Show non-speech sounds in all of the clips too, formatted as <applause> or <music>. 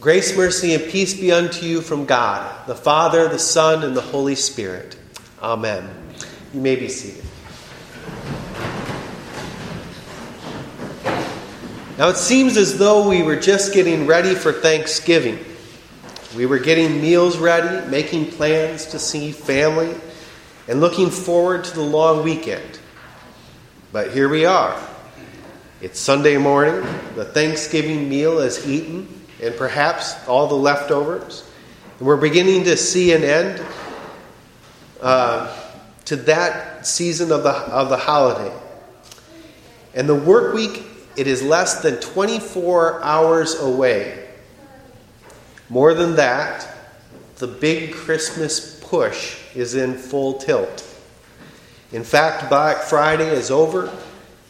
Grace, mercy, and peace be unto you from God, the Father, the Son, and the Holy Spirit. Amen. You may be seated. Now it seems as though we were just getting ready for Thanksgiving. We were getting meals ready, making plans to see family, and looking forward to the long weekend. But here we are. It's Sunday morning, the Thanksgiving meal is eaten and perhaps all the leftovers. And we're beginning to see an end uh, to that season of the, of the holiday. And the work week, it is less than 24 hours away. More than that, the big Christmas push is in full tilt. In fact, Black Friday is over.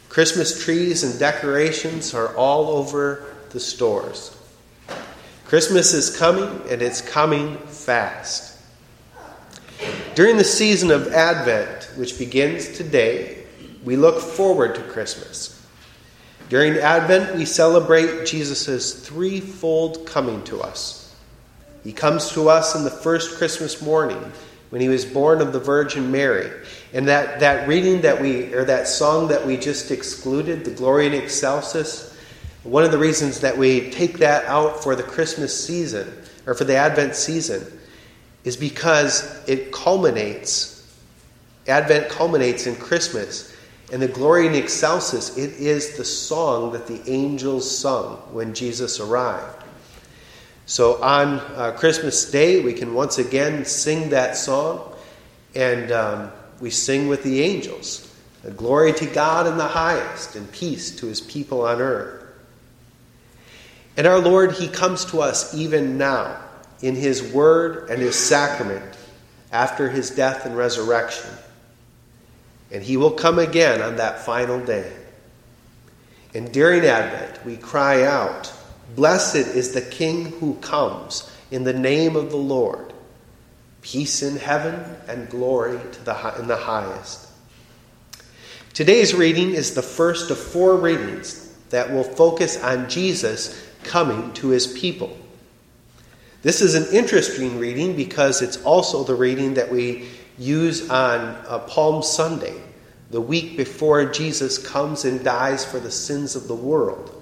Christmas trees and decorations are all over the stores. Christmas is coming, and it's coming fast. During the season of Advent, which begins today, we look forward to Christmas. During Advent, we celebrate Jesus' threefold coming to us. He comes to us in the first Christmas morning when he was born of the Virgin Mary. And that, that reading that we, or that song that we just excluded, the Gloria in Excelsis, one of the reasons that we take that out for the Christmas season or for the Advent season is because it culminates, Advent culminates in Christmas. And the Gloria in Excelsis, it is the song that the angels sung when Jesus arrived. So on uh, Christmas Day, we can once again sing that song, and um, we sing with the angels. Glory to God in the highest, and peace to his people on earth. And our Lord, He comes to us even now in His Word and His sacrament after His death and resurrection. And He will come again on that final day. And during Advent, we cry out, Blessed is the King who comes in the name of the Lord. Peace in heaven and glory to the, in the highest. Today's reading is the first of four readings that will focus on Jesus coming to his people. This is an interesting reading because it's also the reading that we use on uh, Palm Sunday, the week before Jesus comes and dies for the sins of the world.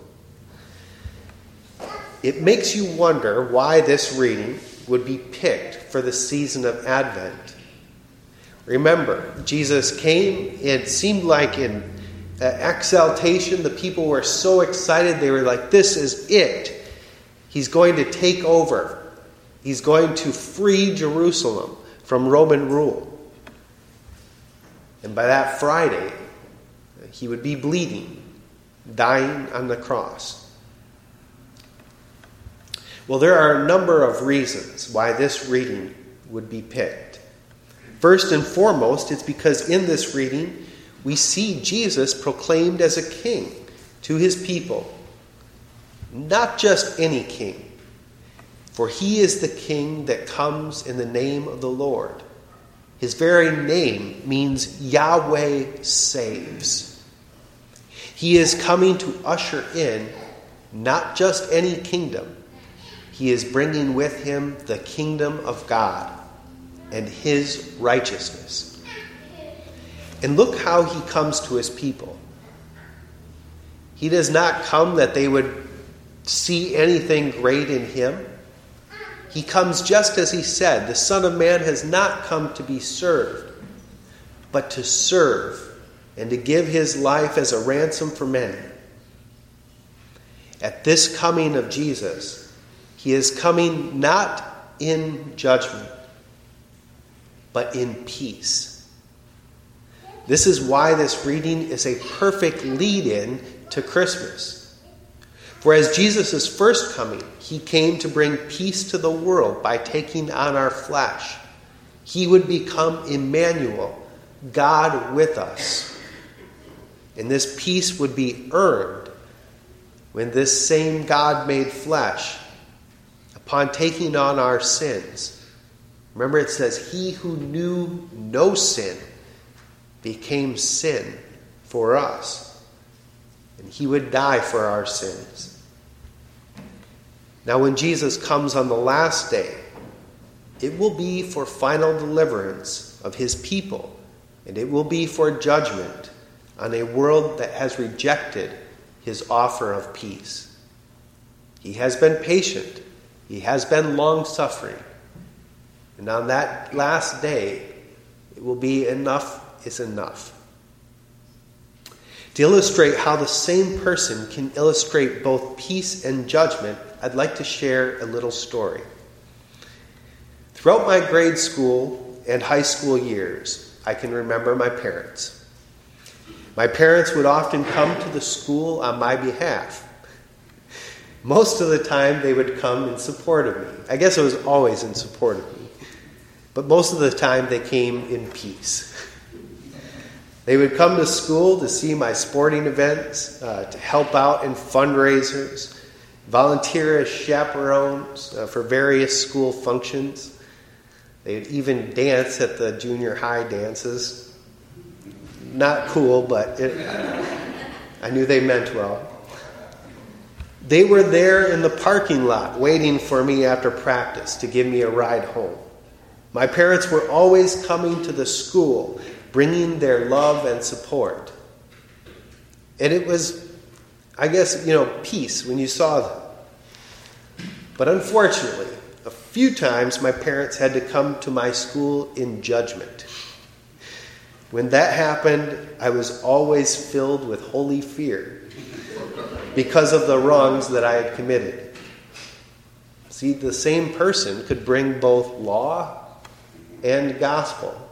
It makes you wonder why this reading would be picked for the season of Advent. Remember, Jesus came, it seemed like in exaltation. The people were so excited, they were like, This is it. He's going to take over, he's going to free Jerusalem from Roman rule. And by that Friday, he would be bleeding, dying on the cross. Well, there are a number of reasons why this reading would be picked. First and foremost, it's because in this reading, we see Jesus proclaimed as a king to his people. Not just any king, for he is the king that comes in the name of the Lord. His very name means Yahweh saves. He is coming to usher in not just any kingdom, he is bringing with him the kingdom of God and his righteousness. And look how he comes to his people. He does not come that they would see anything great in him. He comes just as he said the Son of Man has not come to be served, but to serve and to give his life as a ransom for many. At this coming of Jesus, he is coming not in judgment, but in peace. This is why this reading is a perfect lead in to Christmas. For as Jesus' first coming, he came to bring peace to the world by taking on our flesh. He would become Emmanuel, God with us. And this peace would be earned when this same God made flesh, upon taking on our sins. Remember, it says, He who knew no sin became sin for us, and he would die for our sins. Now, when Jesus comes on the last day, it will be for final deliverance of his people, and it will be for judgment on a world that has rejected his offer of peace. He has been patient, he has been long suffering. And on that last day, it will be enough is enough. To illustrate how the same person can illustrate both peace and judgment, I'd like to share a little story. Throughout my grade school and high school years, I can remember my parents. My parents would often come to the school on my behalf. Most of the time, they would come in support of me. I guess it was always in support of me. But most of the time, they came in peace. They would come to school to see my sporting events, uh, to help out in fundraisers, volunteer as chaperones uh, for various school functions. They'd even dance at the junior high dances. Not cool, but it, I knew they meant well. They were there in the parking lot waiting for me after practice to give me a ride home. My parents were always coming to the school bringing their love and support. And it was, I guess, you know, peace when you saw them. But unfortunately, a few times my parents had to come to my school in judgment. When that happened, I was always filled with holy fear because of the wrongs that I had committed. See, the same person could bring both law and gospel.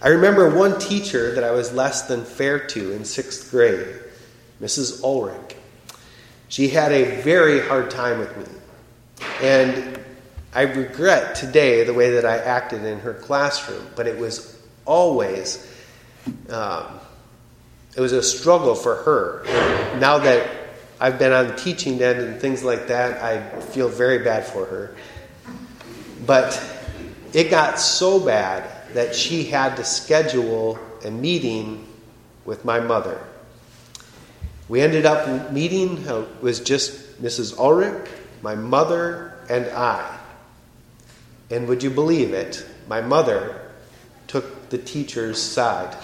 I remember one teacher that I was less than fair to in sixth grade, Mrs. Ulrich. She had a very hard time with me. And I regret today the way that I acted in her classroom, but it was always, um, it was a struggle for her. Now that I've been on the teaching end and things like that, I feel very bad for her. But it got so bad that she had to schedule a meeting with my mother. We ended up meeting, uh, it was just Mrs. Ulrich, my mother, and I. And would you believe it? My mother took the teacher's side.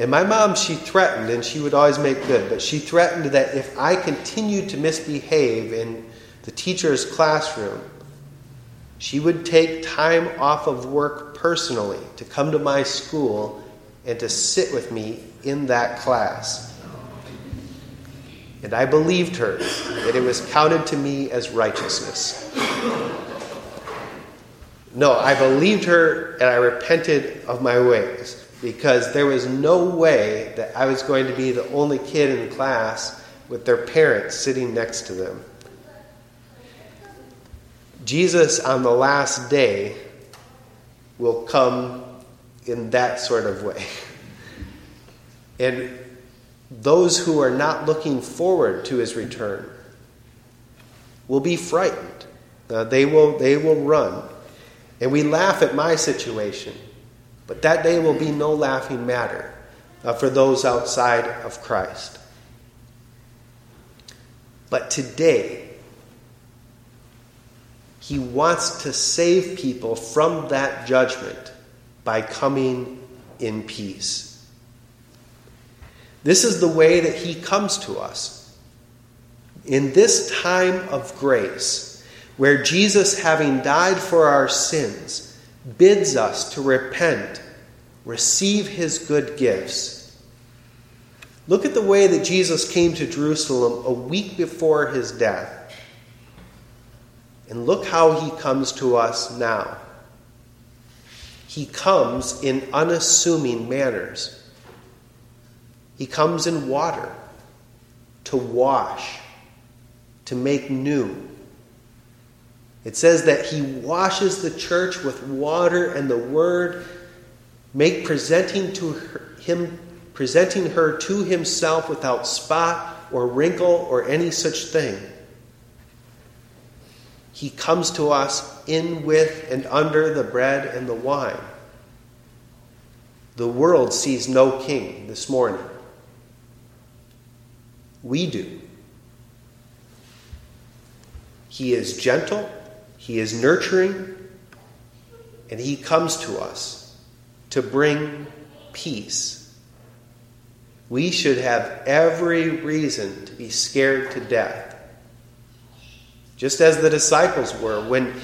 And my mom, she threatened, and she would always make good, but she threatened that if I continued to misbehave in the teacher's classroom, she would take time off of work personally to come to my school and to sit with me in that class. And I believed her that it was counted to me as righteousness. No, I believed her and I repented of my ways because there was no way that I was going to be the only kid in class with their parents sitting next to them. Jesus on the last day will come in that sort of way. <laughs> And those who are not looking forward to his return will be frightened. Uh, they, will, they will run. And we laugh at my situation, but that day will be no laughing matter uh, for those outside of Christ. But today, he wants to save people from that judgment by coming in peace. This is the way that He comes to us. In this time of grace, where Jesus, having died for our sins, bids us to repent, receive His good gifts. Look at the way that Jesus came to Jerusalem a week before His death. And look how he comes to us now. He comes in unassuming manners. He comes in water to wash, to make new. It says that he washes the church with water and the word, make presenting to her, him presenting her to himself without spot or wrinkle or any such thing. He comes to us in, with, and under the bread and the wine. The world sees no king this morning. We do. He is gentle, He is nurturing, and He comes to us to bring peace. We should have every reason to be scared to death. Just as the disciples were when,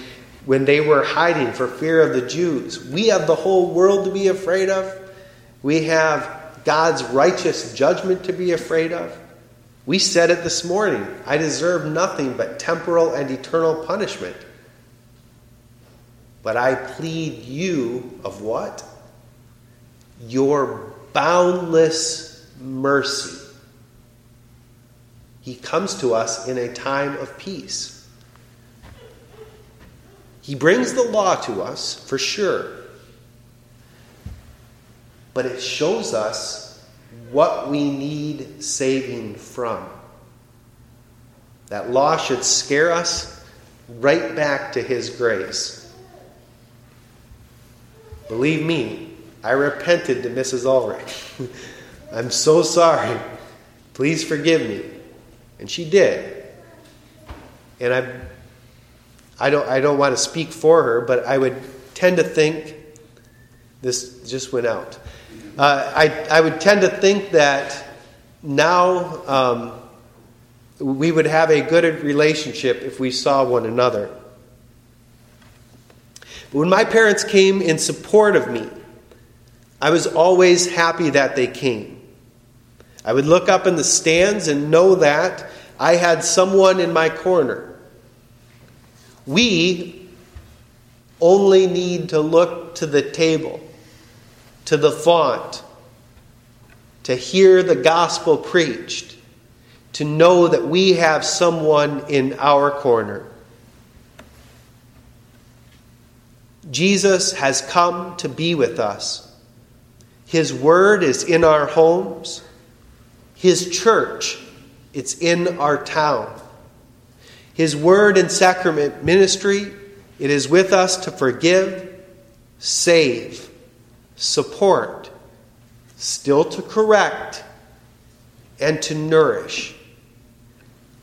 when they were hiding for fear of the Jews. We have the whole world to be afraid of. We have God's righteous judgment to be afraid of. We said it this morning I deserve nothing but temporal and eternal punishment. But I plead you of what? Your boundless mercy. He comes to us in a time of peace. He brings the law to us, for sure. But it shows us what we need saving from. That law should scare us right back to His grace. Believe me, I repented to Mrs. Ulrich. <laughs> I'm so sorry. Please forgive me. And she did. And I, I, don't, I don't want to speak for her, but I would tend to think this just went out. Uh, I, I would tend to think that now um, we would have a good relationship if we saw one another. But when my parents came in support of me, I was always happy that they came. I would look up in the stands and know that I had someone in my corner. We only need to look to the table to the font, to hear the gospel preached, to know that we have someone in our corner. Jesus has come to be with us. His word is in our homes. His church, it's in our town. His word and sacrament ministry, it is with us to forgive, save, support, still to correct, and to nourish.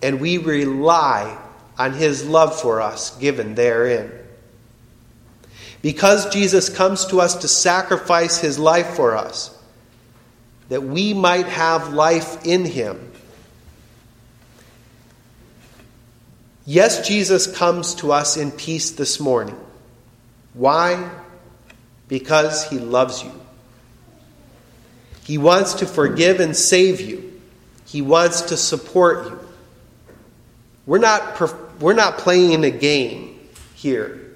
And we rely on his love for us given therein. Because Jesus comes to us to sacrifice his life for us, that we might have life in him. Yes, Jesus comes to us in peace this morning. Why? because he loves you. He wants to forgive and save you. He wants to support you. We're not, we're not playing a game here.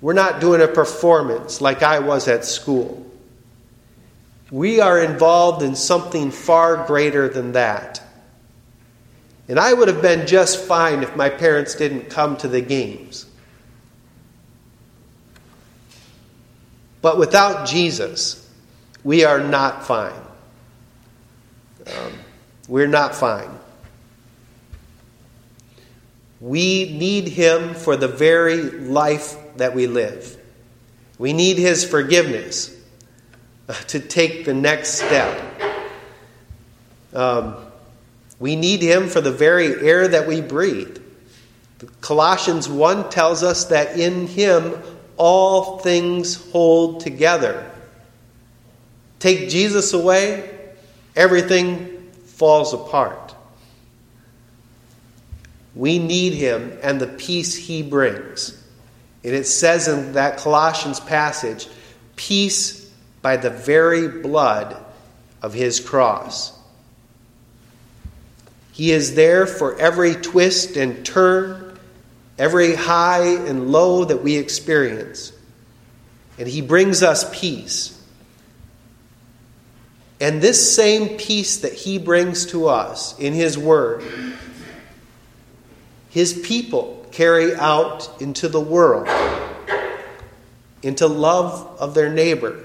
We're not doing a performance like I was at school. We are involved in something far greater than that. And I would have been just fine if my parents didn't come to the games. But without Jesus, we are not fine. Um, we're not fine. We need Him for the very life that we live. We need His forgiveness to take the next step. Um, we need Him for the very air that we breathe. Colossians 1 tells us that in Him all things hold together. Take Jesus away, everything falls apart. We need him and the peace he brings. And it says in that Colossians passage, peace by the very blood of his cross. He is there for every twist and turn every high and low that we experience. And He brings us peace. And this same peace that He brings to us in His Word, His people carry out into the world, into love of their neighbor.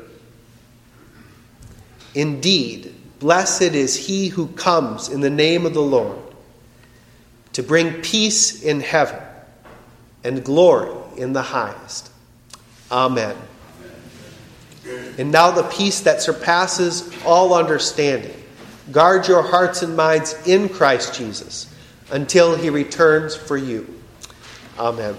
Indeed, blessed is he who comes in the name of the Lord to bring peace in heaven and glory in the highest. Amen. And now the peace that surpasses all understanding. Guard your hearts and minds in Christ Jesus until he returns for you. Amen.